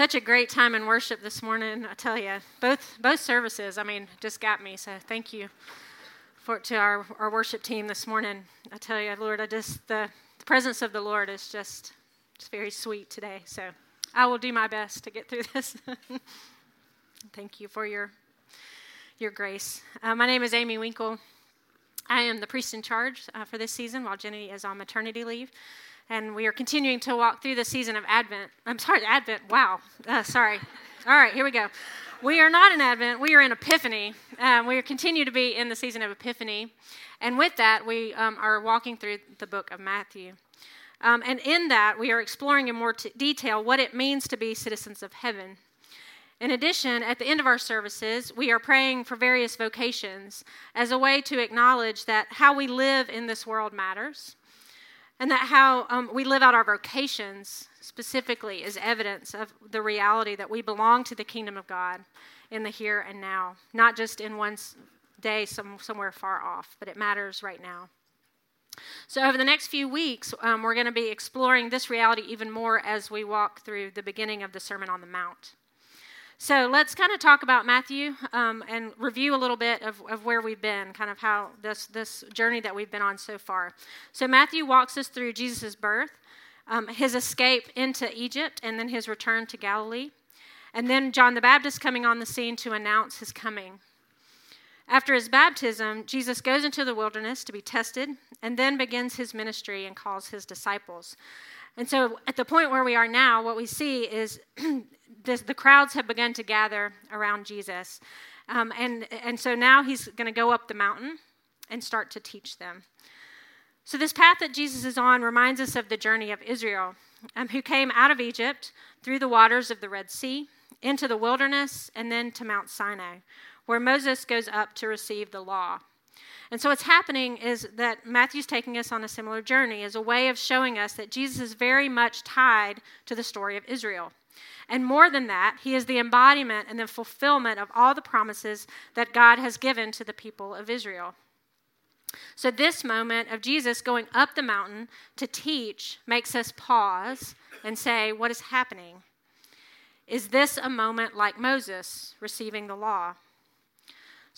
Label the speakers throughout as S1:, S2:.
S1: Such a great time in worship this morning, I tell you. Both both services, I mean, just got me. So thank you for to our, our worship team this morning. I tell you, Lord, I just the, the presence of the Lord is just it's very sweet today. So I will do my best to get through this. thank you for your your grace. Uh, my name is Amy Winkle. I am the priest in charge uh, for this season while Jenny is on maternity leave and we are continuing to walk through the season of Advent. I'm sorry, Advent. Wow. Uh, sorry. All right, here we go. We are not in Advent. We are in Epiphany. Um, we continue to be in the season of Epiphany, and with that, we um, are walking through the book of Matthew. Um, and in that, we are exploring in more t- detail what it means to be citizens of heaven. In addition, at the end of our services, we are praying for various vocations as a way to acknowledge that how we live in this world matters and that how um, we live out our vocations specifically is evidence of the reality that we belong to the kingdom of God in the here and now, not just in one day some, somewhere far off, but it matters right now. So, over the next few weeks, um, we're going to be exploring this reality even more as we walk through the beginning of the Sermon on the Mount. So let's kind of talk about Matthew um, and review a little bit of, of where we've been, kind of how this, this journey that we've been on so far. So Matthew walks us through Jesus' birth, um, his escape into Egypt, and then his return to Galilee. And then John the Baptist coming on the scene to announce his coming. After his baptism, Jesus goes into the wilderness to be tested and then begins his ministry and calls his disciples. And so, at the point where we are now, what we see is this, the crowds have begun to gather around Jesus. Um, and, and so now he's going to go up the mountain and start to teach them. So, this path that Jesus is on reminds us of the journey of Israel, um, who came out of Egypt through the waters of the Red Sea into the wilderness and then to Mount Sinai, where Moses goes up to receive the law. And so, what's happening is that Matthew's taking us on a similar journey as a way of showing us that Jesus is very much tied to the story of Israel. And more than that, he is the embodiment and the fulfillment of all the promises that God has given to the people of Israel. So, this moment of Jesus going up the mountain to teach makes us pause and say, What is happening? Is this a moment like Moses receiving the law?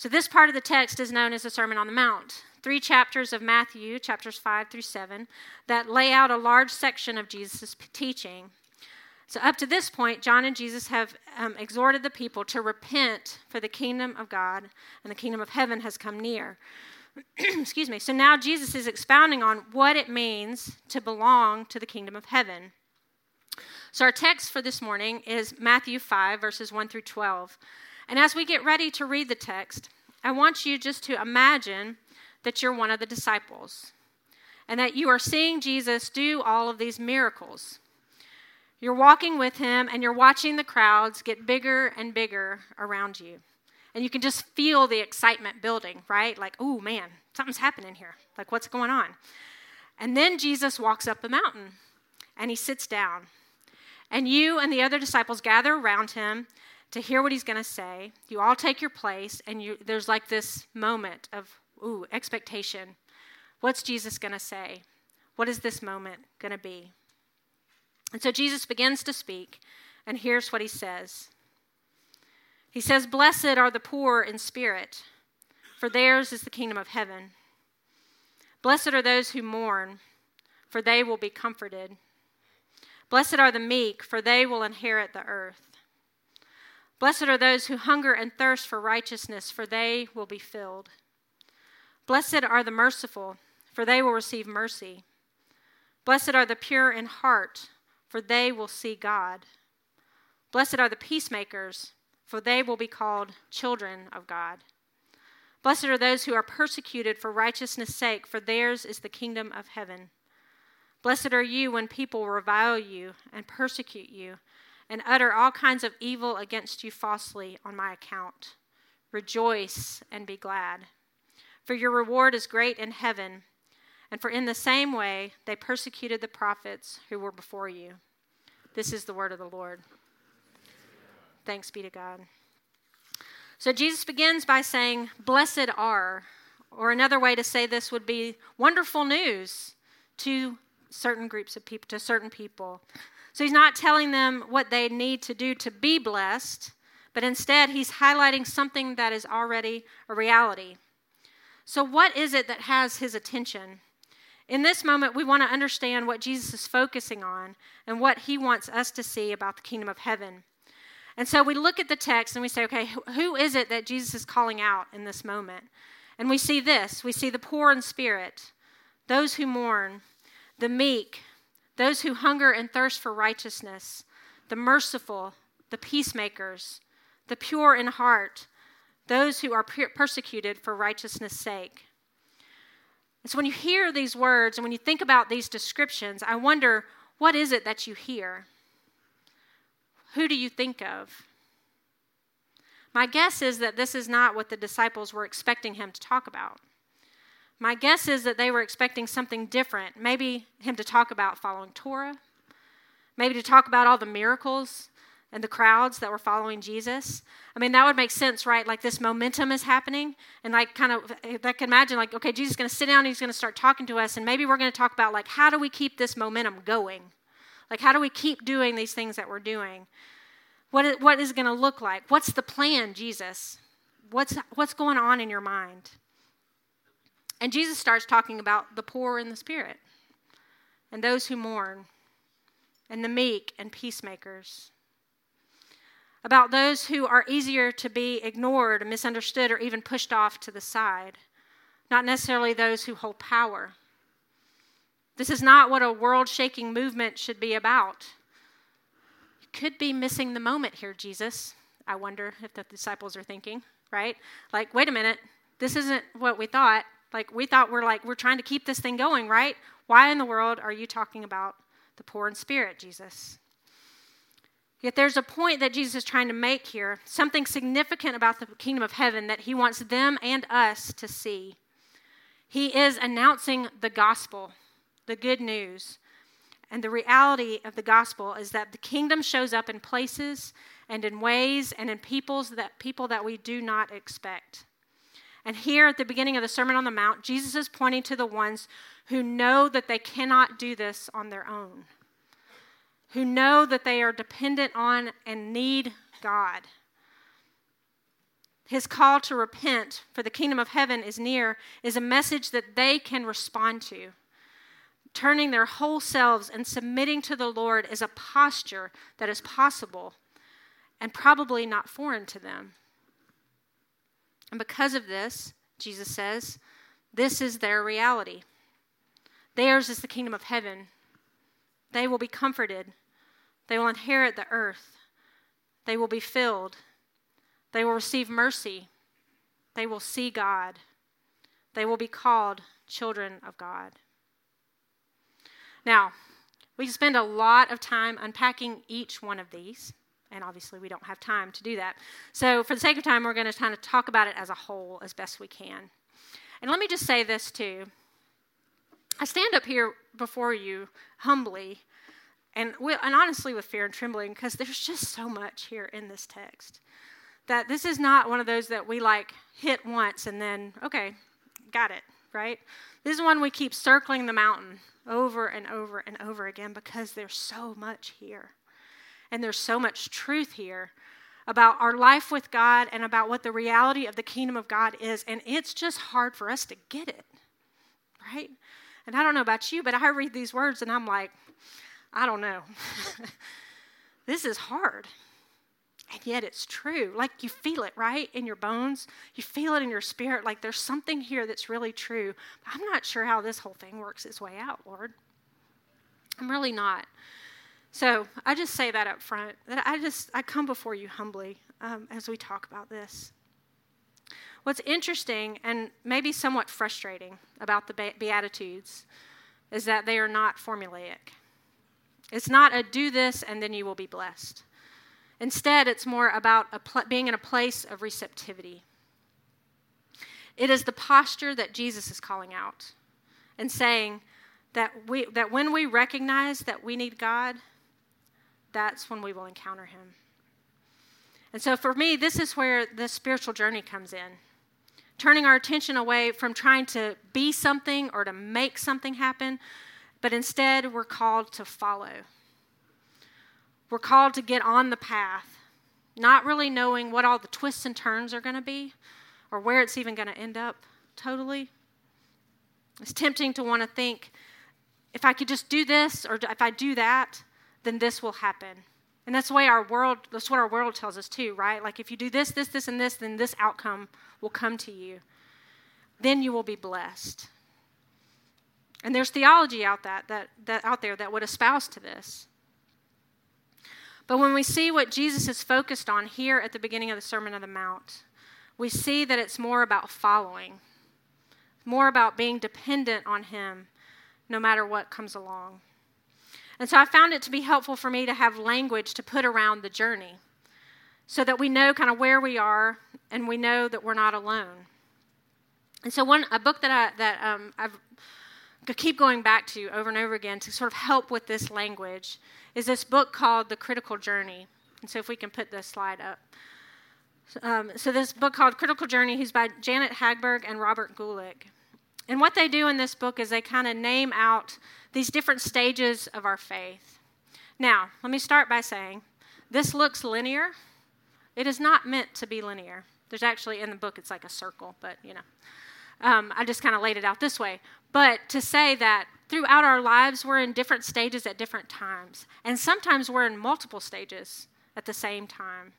S1: So, this part of the text is known as the Sermon on the Mount. Three chapters of Matthew, chapters 5 through 7, that lay out a large section of Jesus' teaching. So, up to this point, John and Jesus have um, exhorted the people to repent, for the kingdom of God and the kingdom of heaven has come near. Excuse me. So, now Jesus is expounding on what it means to belong to the kingdom of heaven. So, our text for this morning is Matthew 5, verses 1 through 12. And as we get ready to read the text, I want you just to imagine that you're one of the disciples and that you are seeing Jesus do all of these miracles. You're walking with him and you're watching the crowds get bigger and bigger around you. And you can just feel the excitement building, right? Like, oh man, something's happening here. Like, what's going on? And then Jesus walks up the mountain and he sits down. And you and the other disciples gather around him to hear what he's going to say. You all take your place, and you, there's like this moment of, ooh, expectation. What's Jesus going to say? What is this moment going to be? And so Jesus begins to speak, and here's what he says He says, Blessed are the poor in spirit, for theirs is the kingdom of heaven. Blessed are those who mourn, for they will be comforted. Blessed are the meek, for they will inherit the earth. Blessed are those who hunger and thirst for righteousness, for they will be filled. Blessed are the merciful, for they will receive mercy. Blessed are the pure in heart, for they will see God. Blessed are the peacemakers, for they will be called children of God. Blessed are those who are persecuted for righteousness' sake, for theirs is the kingdom of heaven. Blessed are you when people revile you and persecute you and utter all kinds of evil against you falsely on my account. Rejoice and be glad, for your reward is great in heaven and for in the same way they persecuted the prophets who were before you. This is the word of the Lord. Thanks be to God. So Jesus begins by saying, Blessed are, or another way to say this would be wonderful news to certain groups of people, to certain people. So he's not telling them what they need to do to be blessed, but instead he's highlighting something that is already a reality. So, what is it that has his attention? In this moment, we want to understand what Jesus is focusing on and what he wants us to see about the kingdom of heaven. And so we look at the text and we say, okay, who is it that Jesus is calling out in this moment? And we see this we see the poor in spirit, those who mourn, the meek, those who hunger and thirst for righteousness, the merciful, the peacemakers, the pure in heart, those who are persecuted for righteousness' sake. And so when you hear these words and when you think about these descriptions, I wonder what is it that you hear? Who do you think of? My guess is that this is not what the disciples were expecting him to talk about. My guess is that they were expecting something different. Maybe him to talk about following Torah, maybe to talk about all the miracles and the crowds that were following Jesus. I mean, that would make sense, right? Like this momentum is happening, and like kind of, I can imagine, like, okay, Jesus is going to sit down, and he's going to start talking to us, and maybe we're going to talk about like how do we keep this momentum going? Like, how do we keep doing these things that we're doing? What is, what is it going to look like? What's the plan, Jesus? What's what's going on in your mind? And Jesus starts talking about the poor in the spirit, and those who mourn, and the meek and peacemakers about those who are easier to be ignored, misunderstood, or even pushed off to the side, not necessarily those who hold power. This is not what a world shaking movement should be about. You could be missing the moment here, Jesus. I wonder if the disciples are thinking, right? Like, wait a minute, this isn't what we thought. Like, we thought we're like, we're trying to keep this thing going, right? Why in the world are you talking about the poor in spirit, Jesus? Yet there's a point that Jesus is trying to make here, something significant about the kingdom of heaven that he wants them and us to see. He is announcing the gospel, the good news. And the reality of the gospel is that the kingdom shows up in places and in ways and in peoples that people that we do not expect. And here at the beginning of the Sermon on the Mount, Jesus is pointing to the ones who know that they cannot do this on their own who know that they are dependent on and need God. His call to repent, for the kingdom of heaven is near, is a message that they can respond to. Turning their whole selves and submitting to the Lord is a posture that is possible and probably not foreign to them. And because of this, Jesus says, this is their reality. Theirs is the kingdom of heaven. They will be comforted they will inherit the earth. They will be filled. They will receive mercy. They will see God. They will be called children of God. Now, we spend a lot of time unpacking each one of these, and obviously we don't have time to do that. So, for the sake of time, we're going to kind of talk about it as a whole as best we can. And let me just say this too. I stand up here before you humbly and, and honestly with fear and trembling because there's just so much here in this text that this is not one of those that we like hit once and then okay got it right this is one we keep circling the mountain over and over and over again because there's so much here and there's so much truth here about our life with god and about what the reality of the kingdom of god is and it's just hard for us to get it right and i don't know about you but i read these words and i'm like I don't know. this is hard. And yet it's true. Like you feel it, right? In your bones. You feel it in your spirit. Like there's something here that's really true. I'm not sure how this whole thing works its way out, Lord. I'm really not. So I just say that up front. That I just I come before you humbly um, as we talk about this. What's interesting and maybe somewhat frustrating about the Beatitudes is that they are not formulaic. It's not a do this and then you will be blessed. Instead, it's more about pl- being in a place of receptivity. It is the posture that Jesus is calling out and saying that, we, that when we recognize that we need God, that's when we will encounter Him. And so for me, this is where the spiritual journey comes in. Turning our attention away from trying to be something or to make something happen but instead we're called to follow. we're called to get on the path, not really knowing what all the twists and turns are going to be or where it's even going to end up totally. It's tempting to want to think if I could just do this or if I do that, then this will happen. And that's the way our world, that's what our world tells us too, right? Like if you do this, this, this, and this, then this outcome will come to you. Then you will be blessed. And there's theology out that, that, that out there that would espouse to this. But when we see what Jesus is focused on here at the beginning of the Sermon on the Mount, we see that it's more about following, more about being dependent on Him no matter what comes along. And so I found it to be helpful for me to have language to put around the journey so that we know kind of where we are and we know that we're not alone. And so, one a book that I that um, I've keep going back to over and over again to sort of help with this language is this book called The Critical Journey. And so, if we can put this slide up. Um, so, this book called Critical Journey is by Janet Hagberg and Robert Guelich. And what they do in this book is they kind of name out these different stages of our faith. Now, let me start by saying this looks linear. It is not meant to be linear. There's actually in the book, it's like a circle, but you know. Um, I just kind of laid it out this way. But to say that throughout our lives, we're in different stages at different times. And sometimes we're in multiple stages at the same time.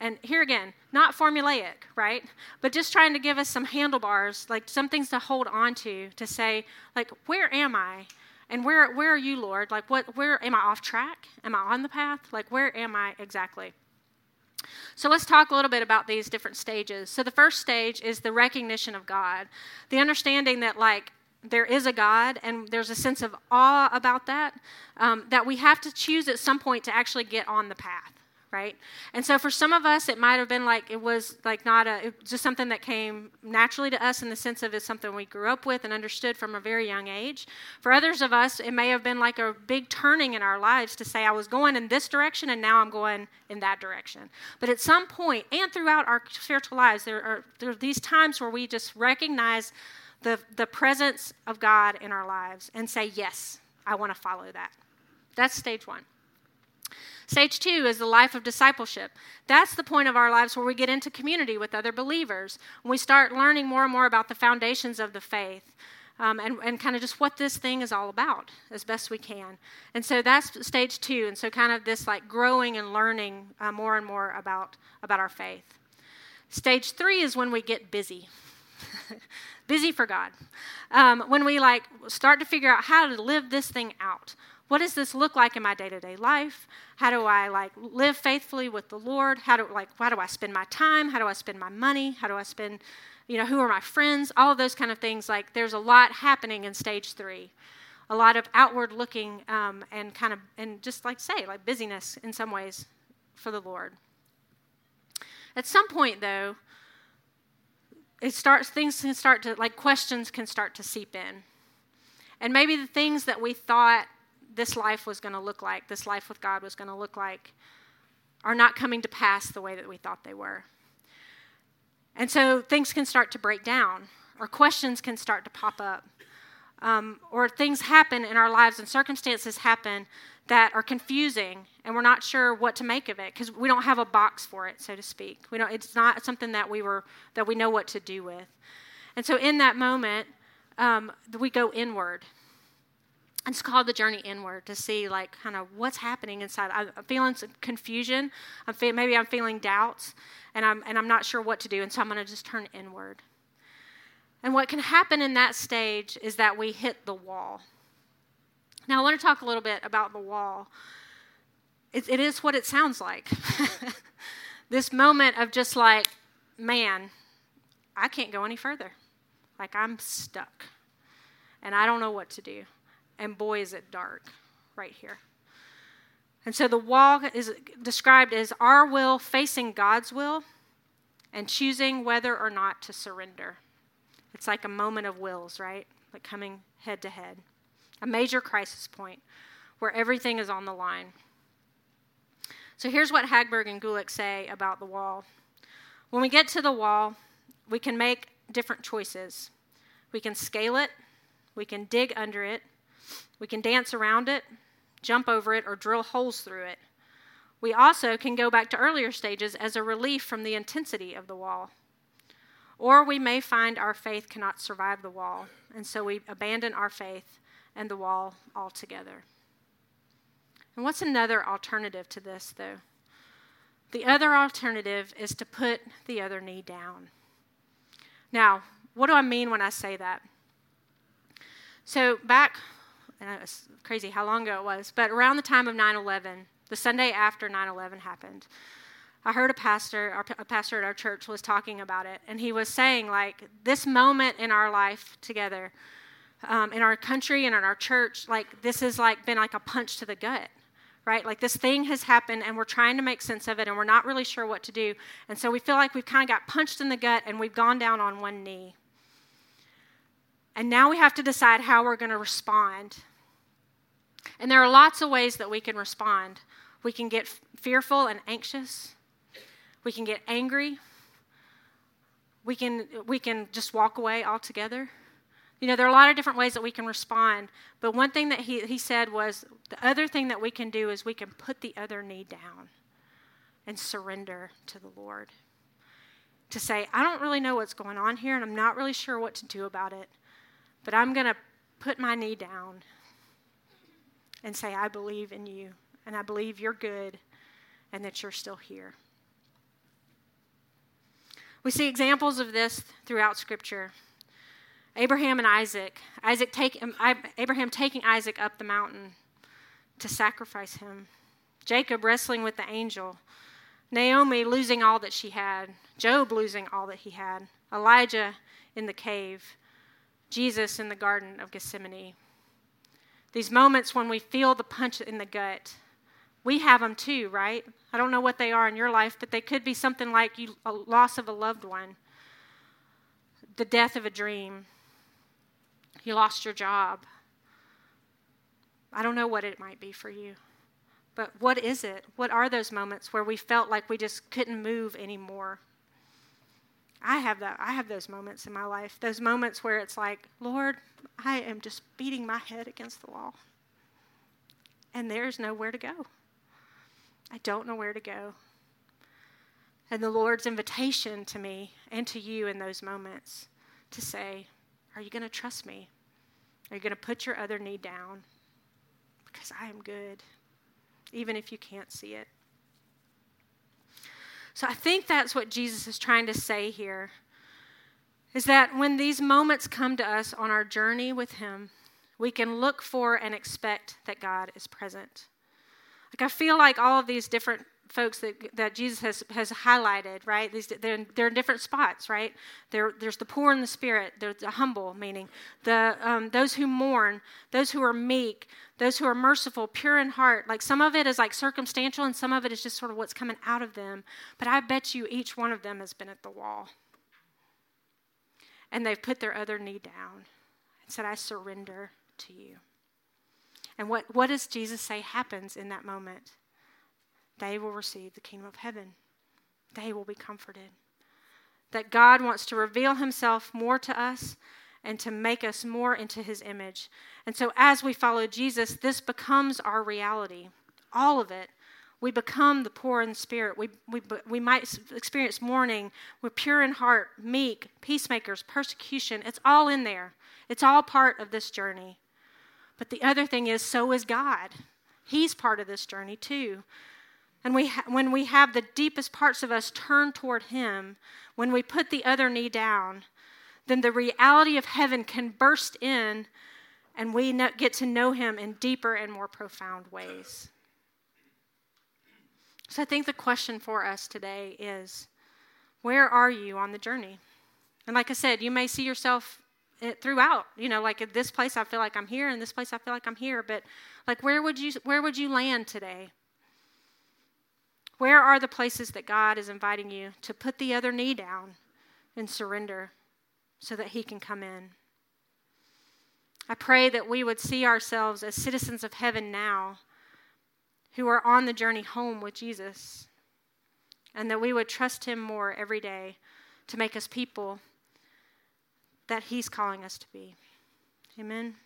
S1: And here again, not formulaic, right? But just trying to give us some handlebars, like some things to hold on to, to say, like, where am I? And where, where are you, Lord? Like, what, where am I off track? Am I on the path? Like, where am I exactly? So let's talk a little bit about these different stages. So the first stage is the recognition of God, the understanding that, like, there is a God, and there's a sense of awe about that, um, that we have to choose at some point to actually get on the path right? And so for some of us, it might have been like it was like not a, just something that came naturally to us in the sense of it's something we grew up with and understood from a very young age. For others of us, it may have been like a big turning in our lives to say, I was going in this direction and now I'm going in that direction. But at some point, and throughout our spiritual lives, there are, there are these times where we just recognize the, the presence of God in our lives and say, Yes, I want to follow that. That's stage one. Stage two is the life of discipleship. That's the point of our lives where we get into community with other believers. And we start learning more and more about the foundations of the faith. Um, and, and kind of just what this thing is all about as best we can. And so that's stage two. And so kind of this like growing and learning uh, more and more about, about our faith. Stage three is when we get busy. busy for God. Um, when we like start to figure out how to live this thing out what does this look like in my day-to-day life? How do i like live faithfully with the lord? How do like how do i spend my time? How do i spend my money? How do i spend you know who are my friends? All of those kind of things like there's a lot happening in stage three. A lot of outward looking um, and kind of and just like say like busyness in some ways for the lord. At some point though it starts things can start to like questions can start to seep in. And maybe the things that we thought this life was going to look like, this life with God was going to look like, are not coming to pass the way that we thought they were. And so things can start to break down, or questions can start to pop up, um, or things happen in our lives and circumstances happen that are confusing, and we're not sure what to make of it because we don't have a box for it, so to speak. We don't. It's not something that we were that we know what to do with. And so in that moment, um, we go inward it's called the journey inward to see like kind of what's happening inside. I'm feeling some confusion. I'm fe- maybe i'm feeling doubts and i'm and i'm not sure what to do and so i'm going to just turn inward. And what can happen in that stage is that we hit the wall. Now i want to talk a little bit about the wall. It, it is what it sounds like. This moment of just like man i can't go any further. Like i'm stuck and i don't know what to do and boy, is it dark right here. And so the wall is described as our will facing God's will and choosing whether or not to surrender. It's like a moment of wills, right? Like coming head to head. A major crisis point where everything is on the line. So here's what Hagberg and Guelich say about the wall. When we get to the wall, we can make different choices. We can scale it, we can dig under it, we can dance around it, jump over it, or drill holes through it. We also can go back to earlier stages as a relief from the intensity of the wall. Or we may find our faith cannot survive the wall, and so we abandon our faith and the wall altogether. And what's another alternative to this, though? The other alternative is to put the other knee down. Now, what do I mean when I say that? So, back, and it's crazy how long ago it was, but around the time of 9 11, the Sunday after 9 11 happened, I heard a pastor, a pastor at our church was talking about it, and he was saying, like, this moment in our life together, um, in our country and in our church, like, this has, like, been like a punch to the gut right? Like this thing has happened and we're trying to make sense of it and we're not really sure what to do. And so we feel like we've kind of got punched in the gut and we've gone down on one knee. And now we have to decide how we're going to respond. And there are lots of ways that we can respond. We can get fearful and anxious. We can get angry. We can, we can just walk away altogether. You know, there are a lot of different ways that we can respond, but one thing that he, he said was the other thing that we can do is we can put the other knee down and surrender to the Lord. To say, I don't really know what's going on here, and I'm not really sure what to do about it, but I'm going to put my knee down and say, I believe in you, and I believe you're good, and that you're still here. We see examples of this throughout Scripture. Abraham and Isaac. Isaac take, um, Abraham taking Isaac up the mountain to sacrifice him. Jacob wrestling with the angel. Naomi losing all that she had. Job losing all that he had. Elijah in the cave. Jesus in the Garden of Gethsemane. These moments when we feel the punch in the gut, we have them too, right? I don't know what they are in your life, but they could be something like you, a loss of a loved one, the death of a dream, you lost your job. I don't know what it might be for you. But what is it? What are those moments where we felt like we just couldn't move anymore? I have that I have those moments in my life. Those moments where it's like, Lord, I am just beating my head against the wall. And there's nowhere to go. I don't know where to go. And the Lord's invitation to me and to you in those moments to say, are you going to trust me? Are you going to put your other knee down? Because I am good, even if you can't see it. So I think that's what Jesus is trying to say here is that when these moments come to us on our journey with Him, we can look for and expect that God is present. Like, I feel like all of these different folks that, that Jesus has, has highlighted, right? These, they're, they're in different spots, right? There, there's the poor in the spirit, there's the humble, meaning the, um, those who mourn, those who are meek, those who are merciful, pure in heart. Like some of it is like circumstantial and some of it is just sort of what's coming out of them. But I bet you each one of them has been at the wall. And they've put their other knee down and said, I surrender to you. And what, what does Jesus say happens in that moment? They will receive the kingdom of heaven. They will be comforted. That God wants to reveal himself more to us and to make us more into his image. And so, as we follow Jesus, this becomes our reality. All of it. We become the poor in spirit. We, we, we might experience mourning. We're pure in heart, meek, peacemakers, persecution. It's all in there. It's all part of this journey. But the other thing is, so is God. He's part of this journey too. And we ha- when we have the deepest parts of us turned toward Him, when we put the other knee down, then the reality of heaven can burst in and we know, get to know Him in deeper and more profound ways. So I think the question for us today is where are you on the journey? And like I said, you may see yourself eh, throughout you know like at this place i feel like i'm here and this place i feel like i'm here but like where would you where would you land today where are the places that God is inviting you to put the other knee down and surrender so that He can come in? I pray that we would see ourselves as citizens of heaven now who are on the journey home with Jesus, and that we would trust Him more every day to make us people that He's calling us to be. Amen.